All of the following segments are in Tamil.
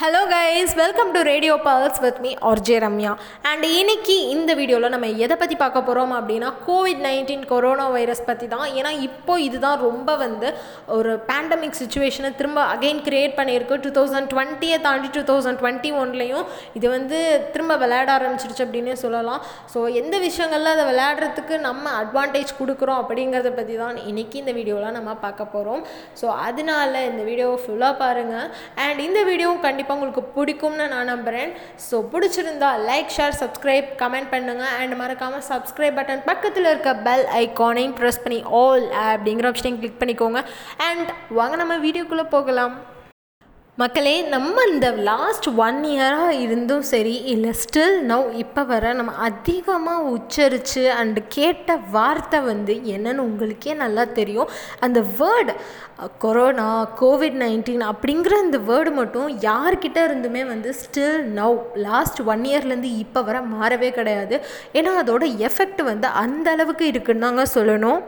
Hello guys welcome to Radio Pulse with me RJ Ramya and இன்னைக்கு இந்த வீடியோவில் நம்ம எதை பற்றி பார்க்க போகிறோம் அப்படின்னா கோவிட் நைன்டீன் கொரோனா வைரஸ் பற்றி தான். ஏன்னா இப்போ இதுதான் ரொம்ப வந்து ஒரு பேண்டமிக் சுச்சுவேஷனை திரும்ப அகைன் கிரியேட் பண்ணியிருக்கு. டூ தௌசண்ட் டுவெண்ட்டியை தாண்டி டூ தௌசண்ட் டுவெண்ட்டி ஒன்லேயும் இது வந்து திரும்ப விளையாட ஆரம்பிச்சிருச்சு அப்படின்னே சொல்லலாம். ஸோ எந்த விஷயங்களில் அதை விளையாடுறதுக்கு நம்ம அட்வான்டேஜ் கொடுக்குறோம் அப்படிங்கிறத பற்றி தான் இன்னைக்கு இந்த வீடியோவில் நம்ம பார்க்க போகிறோம் ஸோ அதனால இந்த வீடியோவை ஃபுல்லாக பாருங்கள் அண்ட் இந்த வீடியோவும் கண்டிப்பாக உங்களுக்கு பிடிக்கும்னு நான் நம்புகிறேன் ஸோ பிடிச்சிருந்தா லைக் ஷேர் சப்ஸ்கிரைப் கமெண்ட் பண்ணுங்கள் அண்ட் மறக்காமல் சப்ஸ்கிரைப் பட்டன் பக்கத்தில் இருக்க பெல் ஐக்கானையும் ப்ரெஸ் பண்ணி ஆல் அப்படிங்கிற ஆப்ஷனையும் கிளிக் பண்ணிக்கோங்க. அண்ட் வாங்க நம்ம வீடியோக்குள்ளே போகலாம். மக்களே நம்ம இந்த லாஸ்ட் ஒன் இயராக இருந்தும் சரி இல்லை ஸ்டில் நவ் இப்போ வர நம்ம அதிகமாக உச்சரித்து அண்டு கேட்ட வார்த்தை வந்து என்னன்னு உங்களுக்கே நல்லா தெரியும். அந்த வேர்டு கொரோனா கோவிட் நைன்டீன் அப்படிங்கிற அந்த வேர்டு மட்டும் யார்கிட்ட இருந்துமே வந்து ஸ்டில் நவ் லாஸ்ட் ஒன் இயர்லேருந்து இப்போ வர மாறவே கிடையாது. ஏன்னா அதோட எஃபெக்ட் வந்து அந்த அளவுக்கு இருக்குன்னு தாங்க சொல்லணும்.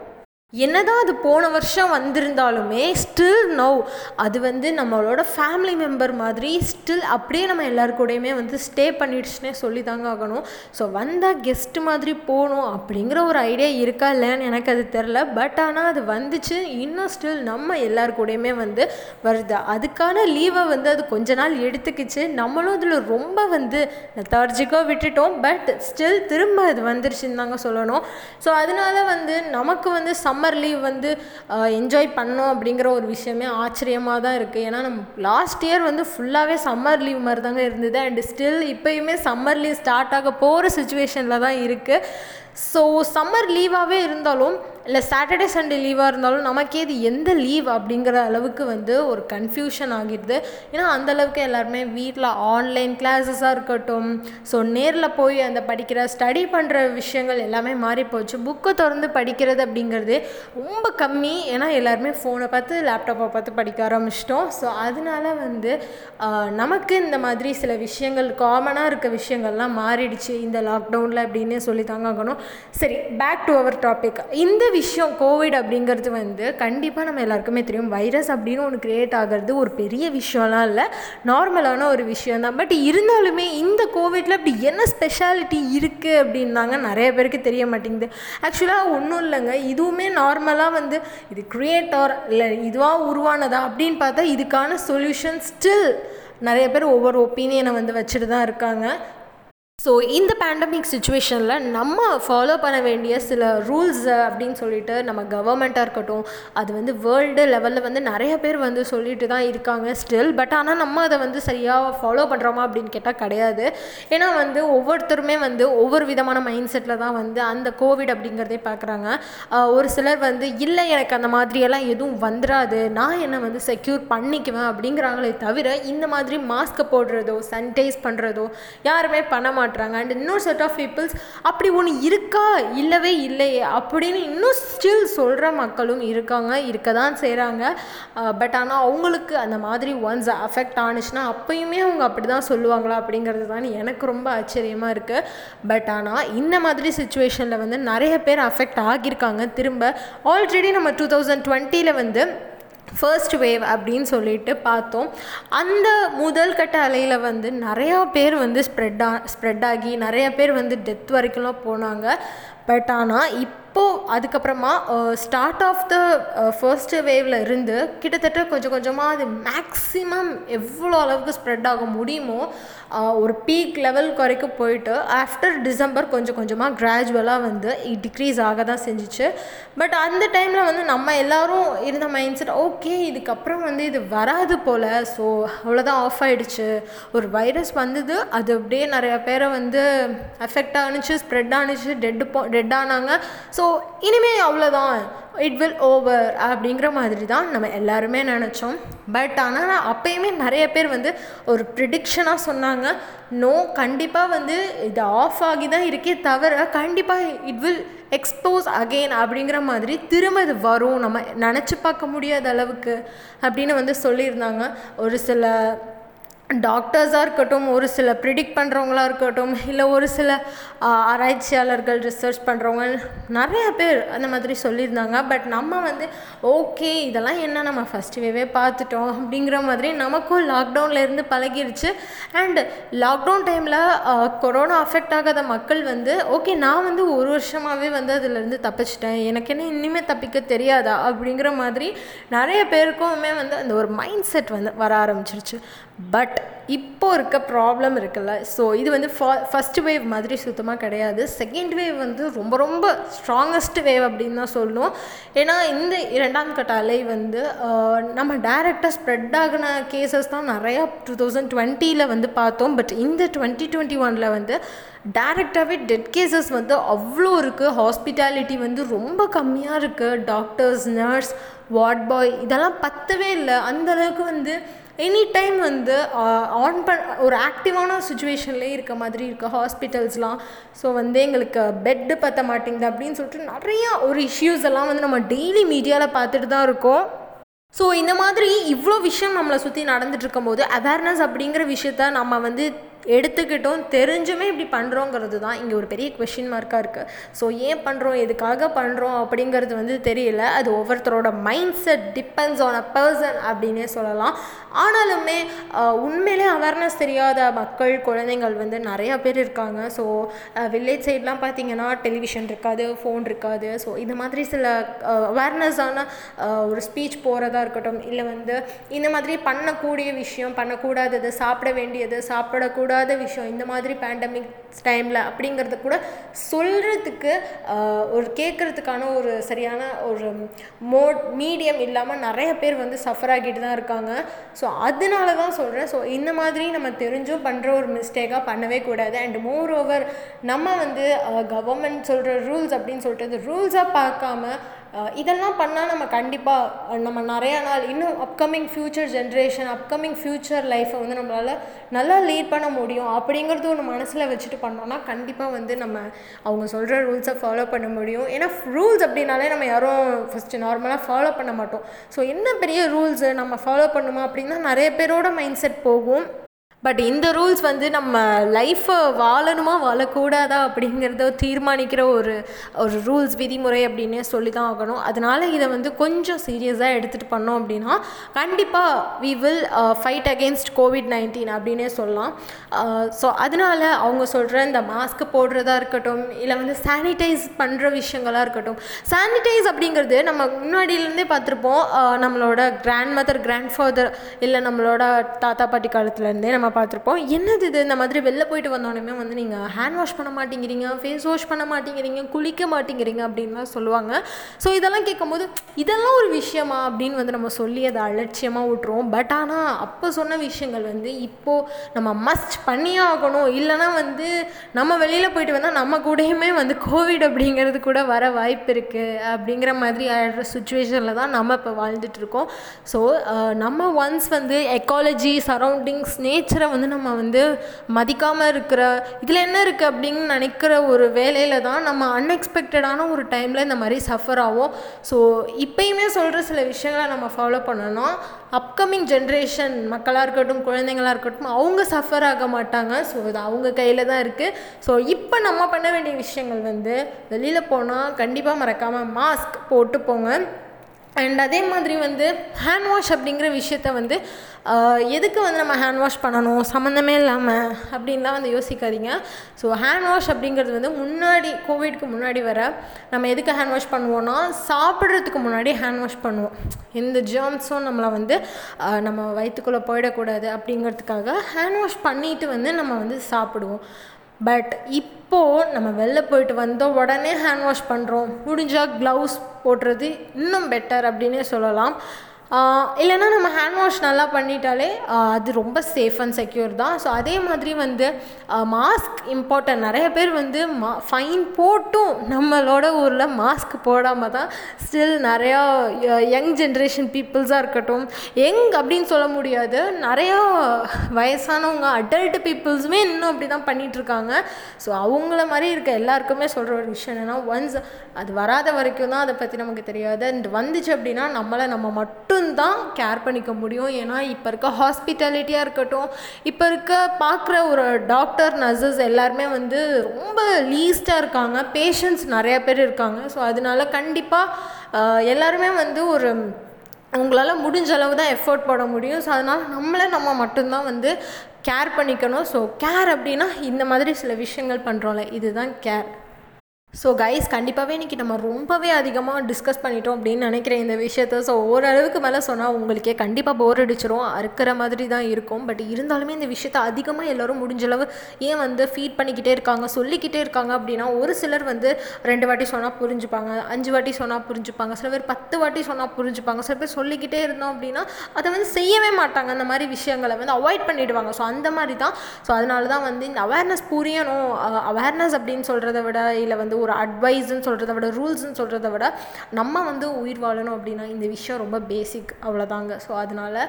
என்னதான் அது போன வருஷம் வந்திருந்தாலுமே ஸ்டில் நோ அது வந்து நம்மளோட ஃபேமிலி மெம்பர் மாதிரி ஸ்டில் அப்படியே நம்ம எல்லாருக்கூடையுமே கூடயுமே வந்து ஸ்டே பண்ணிடுச்சுனே சொல்லி தாங்க ஆகணும். ஸோ வந்தால் கெஸ்ட்டு மாதிரி போகணும் அப்படிங்கிற ஒரு ஐடியா இருக்கா இல்லைன்னு எனக்கு அது தெரில பட் ஆனால் அது வந்துச்சு. இன்னும் ஸ்டில் நம்ம எல்லாருக்கூடையுமே வந்து வருது. அதுக்கான லீவை வந்து அது கொஞ்ச நாள் எடுத்துக்கிச்சு. நம்மளும் அதில் ரொம்ப வந்து லெத்தார்ஜிக்காக விட்டுட்டோம். பட் ஸ்டில் திரும்ப அது வந்துருச்சுன்னு தாங்க சொல்லணும். ஸோ அதனால வந்து நமக்கு வந்து சம்மர் லீவ் வந்து என்ஜாய் பண்ணோம் அப்படிங்கிற ஒரு விஷயமே ஆச்சரியமாக தான் இருக்குது ஏன்னா நம்ம லாஸ்ட் இயர் வந்து ஃபுல்லாகவே சம்மர் லீவ் மாதிரி தாங்க இருந்தது. அண்ட் ஸ்டில் இப்போயுமே சம்மர் லீவ் ஸ்டார்ட் ஆக போகிற சுச்சுவேஷனில் தான் இருக்குது ஸோ சம்மர் லீவாகவே இருந்தாலும் இல்லை சாட்டர்டே சண்டே லீவாக இருந்தாலும் நமக்கே இது எந்த லீவ் அப்படிங்கிற அளவுக்கு வந்து ஒரு கன்ஃபியூஷன் ஆகிடுது. ஏன்னா அந்தளவுக்கு எல்லாருமே வீட்டில் ஆன்லைன் கிளாஸஸாக இருக்கட்டும் ஸோ நேரில் போய் அந்த படிக்கிற ஸ்டடி பண்ணுற விஷயங்கள் எல்லாமே மாறி போச்சு. புக்கை திறந்து படிக்கிறது அப்படிங்கிறது ரொம்ப கம்மி. ஏன்னா எல்லாருமே ஃபோனை பார்த்து லேப்டாப்பை பார்த்து படிக்க ஆரம்பிச்சிட்டோம். ஸோ அதனால வந்து நமக்கு இந்த மாதிரி சில விஷயங்கள் காமனாக இருக்க விஷயங்கள்லாம் மாறிடுச்சு. இந்த லாக்டவுனில் அப்படின்னு சொல்லி தாங்க ஆகணும். சரி பேக் டு அவர் டாபிக் இந்த விஷயம் கோவிட் அப்படிங்கிறது வந்து கண்டிப்பாக நம்ம எல்லாருக்குமே தெரியும். வைரஸ் அப்படின்னு ஒன்று க்ரியேட் ஆகிறது ஒரு பெரிய விஷயம்லாம் இல்லை. நார்மலான ஒரு விஷயம் தான். பட் இருந்தாலுமே இந்த கோவிட்டில் அப்படி என்ன ஸ்பெஷாலிட்டி இருக்குது அப்படின்னாங்க நிறைய பேருக்கு தெரிய மாட்டேங்குது. ஆக்சுவலாக ஒன்றும் இல்லைங்க. இதுவுமே நார்மலாக வந்து இது கிரியேட்டர் இல்லை இதுவாக உருவானதா அப்படின்னு பார்த்தா இதுக்கான சொல்யூஷன் ஸ்டில் நிறைய பேர் ஒவ்வொரு ஒப்பீனியனை வந்து வச்சுட்டு தான் இருக்காங்க. ஸோ இந்த பேண்டமிக் சுச்சுவேஷனில் நம்ம ஃபாலோ பண்ண வேண்டிய சில ரூல்ஸ் அப்படின்னு சொல்லிட்டு நம்ம கவர்மெண்ட்டாக இருக்கட்டும் அது வந்து வேர்ல்டு லெவலில் வந்து நிறைய பேர் வந்து சொல்லிட்டு தான் இருக்காங்க ஸ்டில் பட் ஆனால் நம்ம அதை வந்து சரியாக ஃபாலோ பண்ணுறோமா அப்படின்னு கேட்டால் கிடையாது. ஏன்னா வந்து ஒவ்வொருத்தருமே வந்து ஒவ்வொரு விதமான மைண்ட் செட்டில் தான் வந்து அந்த கோவிட் அப்படிங்கிறதே பார்க்குறாங்க ஒரு சிலர் வந்து இல்லை எனக்கு அந்த மாதிரியெல்லாம் எதுவும் வந்துடாது நான் என்னை வந்து செக்யூர் பண்ணிக்குவேன் அப்படிங்கிறாங்களே தவிர இந்த மாதிரி மாஸ்க்கை போடுறதோ சானிடைஸ் பண்ணுறதோ யாருமே பண்ண மாட்டுறாங்க அண்ட் இன்னொரு செட் ஆஃப் பீப்புள்ஸ் அப்படி ஒன்று இருக்கா? இல்லவே இல்லையே. அப்படின்னு இன்னும் ஸ்டில் சொல்கிற மக்களும் இருக்காங்க இருக்க தான் செய்கிறாங்க பட் ஆனால் அவங்களுக்கு அந்த மாதிரி ஒன்ஸ் அஃபெக்ட் ஆனுச்சுன்னா அப்பயுமே அவங்க அப்படி தான் சொல்லுவாங்களா அப்படிங்கிறது தான் எனக்கு ரொம்ப ஆச்சரியமாக இருக்குது பட் ஆனால் இந்த மாதிரி சுச்சுவேஷனில் வந்து நிறைய பேர் அஃபெக்ட் ஆகியிருக்காங்க திரும்ப. ஆல்ரெடி நம்ம டூ தௌசண்ட் டுவெண்ட்டியில் வந்து ஃபர்ஸ்ட் வேவ் அப்படின்னு சொல்லிட்டு பார்த்தோம். அந்த முதல் கட்ட அலையில் வந்து நிறையா பேர் வந்து ஸ்ப்ரெட் ஆ ஸ்ப்ரெட் ஆகி நிறையா பேர் வந்து டெத் வரைக்கும்லாம் போனாங்க. பட் ஆனால் அப்போது அதுக்கப்புறமா ஸ்டார்ட் ஆஃப் த ஃபர்ஸ்ட் வேவில் இருந்து கிட்டத்தட்ட கொஞ்சம் கொஞ்சமாக அது மேக்ஸிமம் எவ்வளோ அளவுக்கு ஸ்ப்ரெட் ஆக முடியுமோ ஒரு பீக் லெவலுக்கு வரைக்கும் போயிட்டு ஆஃப்டர் டிசம்பர் கொஞ்சம் கொஞ்சமாக கிராஜுவலாக வந்து டிக்ரீஸ் ஆக தான் செஞ்சிச்சு. பட் அந்த டைமில் வந்து நம்ம எல்லோரும் இருந்த மைண்ட் செட் ஓகே இதுக்கப்புறம் வந்து இது வராது போல் ஸோ அவ்வளோதான் ஆஃப் ஆகிடுச்சு ஒரு வைரஸ் வந்தது அது அப்படியே நிறையா பேரை வந்து அஃபெக்ட் ஆனுச்சு ஸ்ப்ரெட் ஆணுச்சு டெட்டு போ டெட் ஆனாங்க. ஸோ இனிமேல் அவ்வளோதான் இட் வில் ஓவர் அப்படிங்கிற மாதிரி தான் நம்ம எல்லாருமே நினச்சோம். பட் ஆனால் அப்போயுமே நிறைய பேர் வந்து ஒரு ப்ரிடிக்ஷனாக சொன்னாங்க. நோ கண்டிப்பாக வந்து இது ஆஃப் ஆகி தான் இருக்கே தவிர கண்டிப்பாக இட் வில் எக்ஸ்போஸ் அகெயின் அப்படிங்கிற மாதிரி திரும்ப இது வரும். நம்ம நினச்சி பார்க்க முடியாத அளவுக்கு அப்படின்னு வந்து சொல்லியிருந்தாங்க. ஒரு சில டாக்டர்ஸாக இருக்கட்டும் ஒரு சில ப்ரிடிக்ட் பண்ணுறவங்களா இருக்கட்டும் இல்லை ஒரு சில ஆராய்ச்சியாளர்கள் ரிசர்ச் பண்ணுறவங்க நிறைய பேர் அந்த மாதிரி சொல்லியிருந்தாங்க. பட் நம்ம வந்து ஓகே இதெல்லாம் என்ன நம்ம ஃபஸ்ட் வேவே பார்த்துட்டோம் அப்படிங்கிற மாதிரி நமக்கும் லாக்டவுன்லேருந்து பழகிருச்சு. அண்ட் லாக்டவுன் டைமில் கொரோனா அஃபெக்ட் ஆகாத மக்கள் வந்து ஓகே நான் வந்து ஒரு வருஷமாகவே வந்து அதுலேருந்து தப்பிச்சிட்டேன். எனக்கு என்ன இனிமேல் தப்பிக்க தெரியாதா அப்படிங்கிற மாதிரி நிறைய பேருக்குமே வந்து அந்த ஒரு மைண்ட் செட் வந்து வர ஆரம்பிச்சிருச்சு. பட் இப்போ இருக்க ப்ராப்ளம் இருக்குல்ல. ஸோ இது வந்து ஃபஸ்ட் வேவ் மாதிரி சுத்தமாக கிடையாது. செகண்ட் வேவ் வந்து ரொம்ப ரொம்ப ஸ்ட்ராங்கஸ்ட் வேவ் அப்படின்னு தான் சொல்லணும் ஏன்னா இந்த இரண்டாம் கட்ட அலை வந்து நம்ம டைரெக்டாக ஸ்ப்ரெட் ஆகின கேசஸ் தான் நிறையா டூ தௌசண்ட் டுவெண்ட்டியில் வந்து பார்த்தோம். பட் இந்த டுவெண்ட்டி டுவெண்ட்டி ஒனில் வந்து டேரெக்டாகவே டெட் கேசஸ் வந்து அவ்வளோ இருக்குது ஹாஸ்பிட்டாலிட்டி வந்து ரொம்ப கம்மியாக இருக்குது டாக்டர்ஸ் நர்ஸ் வார்ட் பாய் இதெல்லாம் பத்தவே இல்லை. அந்தளவுக்கு வந்து எனி டைம் வந்து uh, ஆன் பண் ஒரு ஆக்டிவான சுச்சுவேஷன்லேயே இருக்க மாதிரி இருக்குது ஹாஸ்பிட்டல்ஸ்லாம் ஸோ வந்து எங்களுக்கு பெட்டு பற்ற மாட்டேங்குது அப்படின்னு சொல்லிட்டு நிறையா ஒரு இஷ்யூஸ் எல்லாம் வந்து நம்ம டெய்லி மீடியாவில் பார்த்துட்டு தான் இருக்கோம். ஸோ இந்த மாதிரி இவ்வளோ விஷயம் நம்மளை சுற்றி நடந்துட்டு இருக்கும்போது அவேர்னஸ் அப்படிங்கிற விஷயத்த நம்ம வந்து எடுத்துக்கிட்டோம் தெரிஞ்சுமே இப்படி பண்ணுறோங்கிறது தான் இங்கே ஒரு பெரிய கொஷின் மார்க்காக இருக்குது ஸோ ஏன் பண்ணுறோம் எதுக்காக பண்ணுறோம் அப்படிங்கிறது வந்து தெரியல. அது ஒவ்வொருத்தரோட mind set depends on a person அப்படின்னே சொல்லலாம். ஆனாலுமே உண்மையிலே அவேர்னஸ் தெரியாத மக்கள் குழந்தைங்கள் வந்து நிறையா பேர் இருக்காங்க. ஸோ வில்லேஜ் சைட்லாம் பார்த்தீங்கன்னா டெலிவிஷன் இருக்காது ஃபோன் இருக்காது. ஸோ இந்த மாதிரி சில அவேர்னஸான ஒரு ஸ்பீச் போகிறதா இருக்கட்டும் இல்லை வந்து இந்த மாதிரி பண்ணக்கூடிய விஷயம் பண்ணக்கூடாதது சாப்பிட வேண்டியது கூடாத விஷயம் இந்த மாதிரி பேண்டமிக் டைமில் அப்படிங்கிறத கூட சொல்கிறதுக்கு ஒரு கேட்குறதுக்கான ஒரு சரியான ஒரு மோட் மீடியம் இல்லாமல் நிறைய பேர் வந்து சஃபர் ஆகிட்டு தான் இருக்காங்க. ஸோ அதனால தான் சொல்கிறேன் ஸோ இந்த மாதிரி நம்ம தெரிஞ்சும் பண்ணுற ஒரு மிஸ்டேக்காக பண்ணவே கூடாது. அண்ட் மோர் ஓவர் நம்ம வந்து கவர்மெண்ட் சொல்கிற ரூல்ஸ் அப்படின்னு சொல்லிட்டு ரூல்ஸாக பார்க்காம இதெல்லாம் பண்ணால் நம்ம கண்டிப்பாக நம்ம நிறையா நாள் இன்னும் upcoming future generation upcoming future லைஃப்பை வந்து நம்மளால் நல்லா லீட் பண்ண முடியும் அப்படிங்கிறது ஒன்று மனசில் வச்சுட்டு பண்ணோம்னா கண்டிப்பாக வந்து நம்ம அவங்க சொல்கிற ரூல்ஸை ஃபாலோ பண்ண முடியும். ஏன்னா ரூல்ஸ் அப்படின்னாலே நம்ம யாரும் ஃபஸ்ட்டு நார்மலாக ஃபாலோ பண்ண மாட்டோம். ஸோ என்ன பெரிய ரூல்ஸு நம்ம ஃபாலோ பண்ணுமா அப்படின்னா நிறைய பேரோட மைண்ட் செட் போகும். பட் இந்த ரூல்ஸ் வந்து நம்ம லைஃப்பை வாழணுமா வாழக்கூடாதா அப்படிங்கிறத தீர்மானிக்கிற ஒரு ஒரு ரூல்ஸ் விதிமுறை அப்படின்னே சொல்லி தான் ஆகணும். அதனால் இதை வந்து கொஞ்சம் சீரியஸாக எடுத்துகிட்டு பண்ணோம் அப்படின்னா கண்டிப்பாக we will fight against COVID nineteen அப்படின்னே சொல்லலாம். Uh, ஸோ அதனால் அவங்க சொல்கிற இந்த மாஸ்க் போடுறதா இருக்கட்டும் இல்லை வந்து சானிடைஸ் பண்ணுற விஷயங்களாக இருக்கட்டும். சானிடைஸ் அப்படிங்கிறது நம்ம முன்னாடியிலேருந்தே பார்த்துருப்போம். Uh, நம்மளோட கிராண்ட் மதர் கிராண்ட் ஃபாதர் இல்லை நம்மளோட தாத்தா பாட்டி காலத்துலேருந்தே நம்ம பார்த்துருப்போம். என்னது இது? இந்த மாதிரி வெளில போயிட்டு வந்தோடனே வந்து நீங்கள் ஹேண்ட் வாஷ் பண்ண மாட்டேங்கிறீங்க ஃபேஸ் வாஷ் பண்ண மாட்டேங்கிறீங்க குளிக்க மாட்டேங்கிறீங்க அப்படின்லாம் சொல்லுவாங்க. ஸோ இதெல்லாம் கேட்கும்போது இதெல்லாம் ஒரு விஷயமா அப்படின்னு வந்து நம்ம சொல்லி அதை அலட்சியமாக விட்டுருவோம். பட் ஆனால் அப்போ சொன்ன விஷயங்கள் வந்து இப்போது நம்ம மஸ்ட் பண்ணியே ஆகணும். இல்லைன்னா வந்து நம்ம வெளியில் போயிட்டு வந்தால் நம்ம கூடயுமே வந்து கோவிட் அப்படிங்கிறது கூட வர வாய்ப்பு இருக்குது அப்படிங்கிற மாதிரி ஆகிற சுச்சுவேஷனில் தான் நம்ம இப்போ வாழ்ந்துட்டு இருக்கோம். ஸோ நம்ம ஒன்ஸ் வந்து எக்காலஜி சரௌண்டிங்ஸ் நேச்சர் வந்து நம்ம வந்து மதிக்காமல் இருக்கிற இதில் என்ன இருக்குது அப்படின்னு நினைக்கிற ஒரு வேலையில் தான் நம்ம அன்எக்ஸ்பெக்டடான ஒரு டைமில் இந்த மாதிரி சஃபர் ஆகும் ஸோ இப்பயுமே சொல்கிற சில விஷயங்களை நம்ம ஃபாலோ பண்ணணும் அப்கமிங் ஜென்ரேஷன் மக்களாக இருக்கட்டும் குழந்தைங்களாக இருக்கட்டும் அவங்க சஃபர் ஆக மாட்டாங்க. ஸோ இது அவங்க கையில் தான் இருக்குது ஸோ இப்போ நம்ம பண்ண வேண்டிய விஷயங்கள் வந்து வெளியில் போனால் கண்டிப்பாக மறக்காமல் மாஸ்க் போட்டு போங்க. அண்ட் அதே மாதிரி வந்து ஹேண்ட் வாஷ் அப்படிங்கிற விஷயத்த வந்து எதுக்கு வந்து நம்ம ஹேண்ட் வாஷ் பண்ணணும்? சம்மந்தமே இல்லாமல் அப்படின்லாம் வந்து யோசிக்காதீங்க. ஸோ ஹேண்ட் வாஷ் அப்படிங்கிறது வந்து முன்னாடி கோவிட்க்கு முன்னாடி வர நம்ம எதுக்கு ஹேண்ட் வாஷ் பண்ணுவோன்னா சாப்பிட்றதுக்கு முன்னாடி ஹேண்ட் வாஷ் பண்ணுவோம். எந்த ஜேர்ம்ஸும் நம்மளை வந்து நம்ம வயிற்றுக்குள்ளே போயிடக்கூடாது அப்படிங்கிறதுக்காக ஹேண்ட் வாஷ் பண்ணிட்டு வந்து நம்ம வந்து சாப்பிடுவோம். பட் இப்போது நம்ம வெளில போயிட்டு வந்தோம் உடனே ஹேண்ட் வாஷ் பண்ணுறோம் முடிஞ்சால் க்ளவுஸ் போடுறது இன்னும் பெட்டர் அப்படின்னே சொல்லலாம். இல்லைன்னா நம்ம ஹேண்ட் வாஷ் நல்லா பண்ணிட்டாலே அது ரொம்ப சேஃப் அண்ட் செக்யூர் தான். ஸோ அதே மாதிரி வந்து மாஸ்க் இம்பார்ட்டன்ட் நிறைய பேர் வந்து மா ஃபைன் போட்டும். நம்மளோட ஊரில் மாஸ்க் போடாமல் தான் ஸ்டில் நிறையா யங் ஜென்ரேஷன் பீப்புள்ஸாக இருக்கட்டும். யங் அப்படின்னு சொல்ல முடியாது. நிறையா வயசானவங்க அடல்ட் பீப்புள்ஸுமே இன்னும் அப்படி தான் பண்ணிகிட்ருக்காங்க ஸோ அவங்கள மாதிரி இருக்க எல்லாருக்குமே சொல்கிற ஒரு விஷயம் என்னென்னா ஒன்ஸ் அது வராத வரைக்கும் தான் அதை பற்றி நமக்கு தெரியாது. அண்ட் வந்துச்சு அப்படின்னா நம்மளை நம்ம மட்டும் மட்டும்தான் கேர் பண்ணிக்க முடியும். ஏன்னா இப்போ இருக்க ஹாஸ்பிட்டாலிட்டியாக இருக்கட்டும் இப்போ இருக்க பார்க்குற ஒரு டாக்டர் நர்சஸ் எல்லாருமே வந்து ரொம்ப லீஸ்ட்டாக இருக்காங்க. பேஷண்ட்ஸ் நிறையா பேர் இருக்காங்க. ஸோ அதனால கண்டிப்பாக எல்லாருமே வந்து ஒரு உங்களால் முடிஞ்ச அளவு தான் எஃபோர்ட் போட முடியும். ஸோ அதனால் நம்மளை நம்ம மட்டும்தான் வந்து கேர் பண்ணிக்கணும். ஸோ கேர் அப்படின்னா இந்த மாதிரி சில விஷயங்கள் பண்ணுறோம்ல இதுதான் கேர் ஸோ கைஸ் கண்டிப்பாகவே இன்றைக்கி நம்ம ரொம்பவே அதிகமாக டிஸ்கஸ் பண்ணிட்டோம் அப்படின்னு நினைக்கிறேன் இந்த விஷயத்த. ஸோ ஓரளவுக்கு மேலே சொன்னால் உங்களுக்கே கண்டிப்பாக போர் அடிச்சிரும் அறுக்கிற மாதிரி தான் இருக்கும். பட் இருந்தாலுமே இந்த விஷயத்த அதிகமாக எல்லோரும் முடிஞ்சளவு ஏன் வந்து ஃபீட் பண்ணிக்கிட்டே இருக்காங்க சொல்லிக்கிட்டே இருக்காங்க அப்படின்னா ஒரு சிலர் வந்து ரெண்டு வாட்டி சொன்னால் புரிஞ்சுப்பாங்க அஞ்சு வாட்டி சொன்னால் புரிஞ்சுப்பாங்க சில பேர் பத்து வாட்டி சொன்னால் புரிஞ்சுப்பாங்க சில பேர் சொல்லிக்கிட்டே இருந்தோம் அப்படின்னா அதை வந்து செய்யவே மாட்டாங்க. அந்த மாதிரி விஷயங்களை வந்து அவாய்ட் பண்ணிவிடுவாங்க ஸோ அந்த மாதிரி தான். ஸோ அதனால தான் வந்து இந்த அவேர்னஸ் புரியணும் அவேர்னஸ் அப்படின்னு சொல்கிறத விட இல்லை வந்து ஒரு அட்வைஸ்ன்னு சொல்கிறத விட ரூல்ஸ்ன்னு சொல்கிறத விட நம்ம வந்து உயிர் வாழணும் அப்படின்னா இந்த விஷயம் ரொம்ப பேசிக் அவ்வளோதாங்க ஸோ அதனால்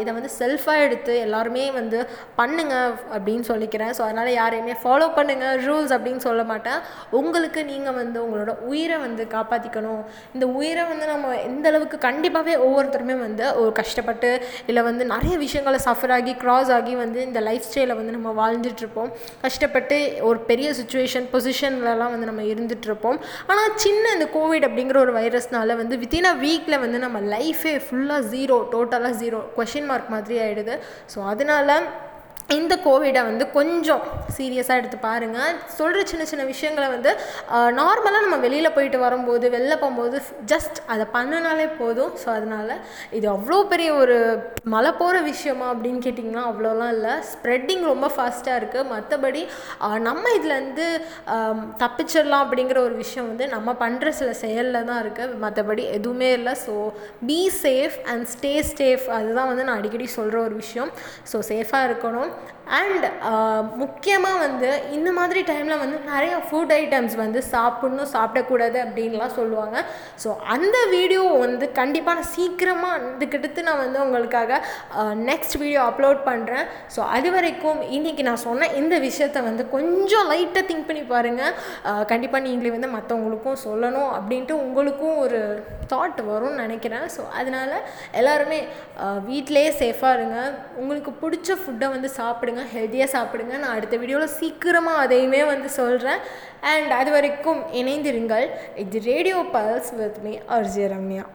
இதை வந்து செல்ஃபாக எடுத்து எல்லாருமே வந்து பண்ணுங்க அப்படின்னு சொல்லிக்கிறேன். ஸோ அதனால் யாரையுமே ஃபாலோ பண்ணுங்கள் ரூல்ஸ் அப்படின்னு சொல்ல மாட்டேன். உங்களுக்கு நீங்கள் வந்து உங்களோட உயிரை வந்து காப்பாற்றிக்கணும் இந்த உயிரை வந்து நம்ம எந்த அளவுக்கு கண்டிப்பாகவே ஒவ்வொருத்தருமே வந்து ஒரு கஷ்டப்பட்டு இல்லை வந்து நிறைய விஷயங்களை சஃபர் ஆகி க்ராஸ் ஆகி வந்து இந்த லைஃப் ஸ்டைலை வந்து நம்ம வாழ்ந்துட்டுருப்போம் கஷ்டப்பட்டு ஒரு பெரிய சுச்சுவேஷன் பொசிஷன்லலாம் வந்து நம்ம இருந்துகிட்ருப்போம் ஆனால் சின்ன இந்த கோவிட் அப்படிங்கிற ஒரு வைரஸ்னால வந்து வித்தின் அ வீக்கில் வந்து நம்ம லைஃபே ஃபுல்லாக ஜீரோ டோட்டலாக ஜீரோ கொஷின் மார்க் மாதிரி ஆகிடுது ஸோ அதனால் இந்த கோவிடை வந்து கொஞ்சம் சீரியஸாக எடுத்து பாருங்கள் சொல்கிற சின்ன சின்ன விஷயங்களை வந்து நார்மலாக நம்ம வெளியில் போயிட்டு வரும்போது வெளில போகும்போது ஜஸ்ட் அதை பண்ணினாலே போதும். ஸோ அதனால் இது அவ்வளோ பெரிய ஒரு மழை போகிற விஷயமா அப்படின்னு கேட்டிங்கன்னா அவ்வளோலாம் இல்லை. ஸ்ப்ரெட்டிங் ரொம்ப ஃபாஸ்ட்டாக இருக்குது மற்றபடி நம்ம இதுலேருந்து தப்பிச்சிடலாம் அப்படிங்கிற ஒரு விஷயம் வந்து நம்ம பண்ணுற சில செயலில் தான் இருக்குது மற்றபடி எதுவுமே இல்லை. So be safe and stay safe அதுதான் வந்து நான் அடிக்கடி சொல்கிற ஒரு விஷயம். ஸோ சேஃபாக இருக்கணும். அண்ட் uh, முக்கியமாக வந்து இந்த மாதிரி டைமில் வந்து நிறைய ஃபுட் ஐட்டம்ஸ் வந்து சாப்பிட்ணும் சாப்பிடக்கூடாது அப்படின்லாம் சொல்லுவாங்க. ஸோ அந்த வீடியோ வந்து கண்டிப்பாக நான் சீக்கிரமாக இதுக்கடுத்து நான் வந்து உங்களுக்காக நெக்ஸ்ட் வீடியோ அப்லோட் பண்ணுறேன் ஸோ அது வரைக்கும் இன்றைக்கி நான் சொன்ன இந்த விஷயத்த வந்து கொஞ்சம் லைட்டாக திங்க் பண்ணி பாருங்கள் uh, கண்டிப்பாக நீங்களே வந்து மற்றவங்களுக்கும் சொல்லணும் அப்படின்ட்டு உங்களுக்கும் ஒரு தாட் வரும்னு நினைக்கிறேன். ஸோ அதனால் எல்லாருமே uh, வீட்டிலேயே சேஃபாக இருங்க. உங்களுக்கு பிடிச்ச ஃபுட்டை வந்து சாப்பிடுங்க. ஹெல்த்தியாக சாப்பிடுங்க. நான் அடுத்த வீடியோவில் சீக்கிரமாக அதையுமே வந்து சொல்கிறேன் அண்ட் அது வரைக்கும் இணைந்திருங்கள். இது Radio Pulse with me RJ Ramya